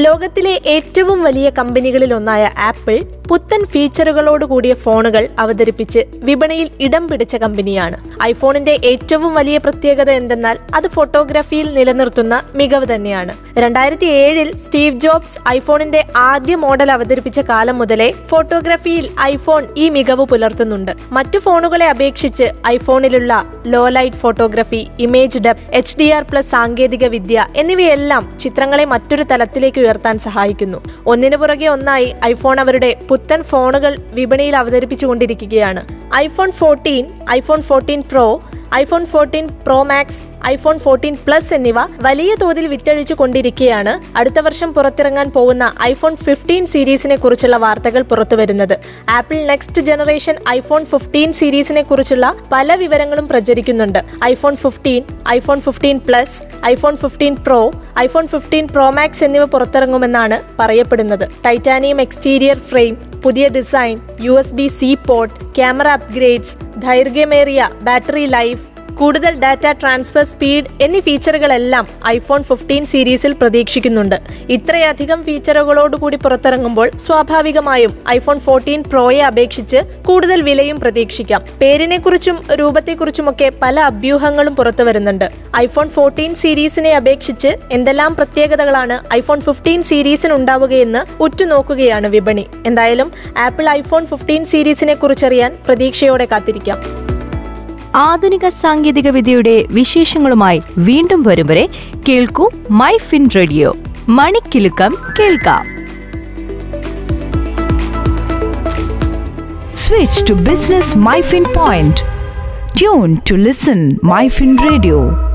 ലോകത്തിലെ ഏറ്റവും വലിയ കമ്പനികളിൽ ഒന്നായ ആപ്പിൾ പുത്തൻ ഫീച്ചറുകളോട് കൂടിയ ഫോണുകൾ അവതരിപ്പിച്ച് വിപണിയിൽ ഇടം പിടിച്ച കമ്പനിയാണ്. ഐഫോണിന്റെ ഏറ്റവും വലിയ പ്രത്യേകത എന്തെന്നാൽ അത് ഫോട്ടോഗ്രാഫിയിൽ നിലനിർത്തുന്ന മികവ് തന്നെയാണ്. രണ്ടായിരത്തി ഏഴിൽ സ്റ്റീവ് ജോബ്സ് ഐഫോണിന്റെ ആദ്യ മോഡൽ അവതരിപ്പിച്ച കാലം മുതലേ ഫോട്ടോഗ്രാഫിയിൽ ഐഫോൺ ഈ മികവ് പുലർത്തുന്നുണ്ട്. മറ്റു ഫോണുകളെ അപേക്ഷിച്ച് ഐഫോണിലുള്ള low light photography image depth H D R plus സാങ്കേതിക വിദ്യ എന്നിവയെല്ലാം ചിത്രങ്ങളെ മറ്റൊരു തലത്തിലേക്ക് ഉയർത്താൻ സഹായിക്കുന്നു. ഒന്നിനു പുറകെ ഒന്നായി ഐഫോൺ അവരുടെ പുത്തൻ ഫോണുകൾ വിപണിയിൽ അവതരിപ്പിച്ചുകൊണ്ടിരിക്കുകയാണ്. IPhone fourteen iPhone fourteen Pro iPhone fourteen Pro Max iPhone fourteen Plus എന്നിവ വലിയ തോതിൽ വിറ്റഴിച്ചു കൊണ്ടിരിക്കുകയാണ്. അടുത്ത വർഷം പുറത്തിറങ്ങാൻ പോകുന്ന ഐഫോൺ ഫിഫ്റ്റീൻ സീരീസിനെ കുറിച്ചുള്ള വാർത്തകൾ പുറത്തുവരുന്നത്. Apple next generation iPhone fifteen സീരീസിനെ കുറിച്ചുള്ള പല വിവരങ്ങളും പ്രചരിക്കുന്നുണ്ട്. IPhone fifteen iPhone fifteen Plus iPhone fifteen Pro iPhone fifteen Pro Max എന്നിവ പുറത്തിറങ്ങുമെന്നാണ് പറയപ്പെടുന്നത്. ടൈറ്റാനിയം എക്സ്റ്റീരിയർ ഫ്രെയിം പുതിയ design U S B C port camera upgrades ദൈർഘ്യമേറിയ ബാറ്ററി ലൈഫ് കൂടുതൽ ഡാറ്റ ട്രാൻസ്ഫർ സ്പീഡ് എന്നീ ഫീച്ചറുകളെല്ലാം ഐഫോൺ ഫിഫ്റ്റീൻ സീരീസിൽ പ്രതീക്ഷിക്കുന്നുണ്ട്. ഇത്രയധികം ഫീച്ചറുകളോടുകൂടി പുറത്തിറങ്ങുമ്പോൾ സ്വാഭാവികമായും ഐഫോൺ ഫോർട്ടീൻ പ്രോയെ അപേക്ഷിച്ച് കൂടുതൽ വിലയും പ്രതീക്ഷിക്കാം. പേരിനെക്കുറിച്ചും രൂപത്തെക്കുറിച്ചുമൊക്കെ പല അഭ്യൂഹങ്ങളും പുറത്തു വരുന്നുണ്ട്. ഐഫോൺ ഫോർട്ടീൻ സീരീസിനെ അപേക്ഷിച്ച് എന്തെല്ലാം പ്രത്യേകതകളാണ് ഐഫോൺ ഫിഫ്റ്റീൻ സീരീസിന് ഉണ്ടാവുകയെന്ന് ഉറ്റുനോക്കുകയാണ് വിപണി. എന്തായാലും ആപ്പിൾ ഐഫോൺ ഫിഫ്റ്റീൻ സീരീസിനെ കുറിച്ചറിയാൻ പ്രതീക്ഷയോടെ കാത്തിരിക്കാം. ആധുനിക സാങ്കേതിക വിദ്യയുടെ വിശേഷങ്ങളുമായി വീണ്ടും വരും വരെ കേൾക്കൂ മൈ ഫിൻ റേഡിയോ മണിക്കിലുക്കം കേൾക്കാം Switch to Business point Point. Tune to listen fin Radio.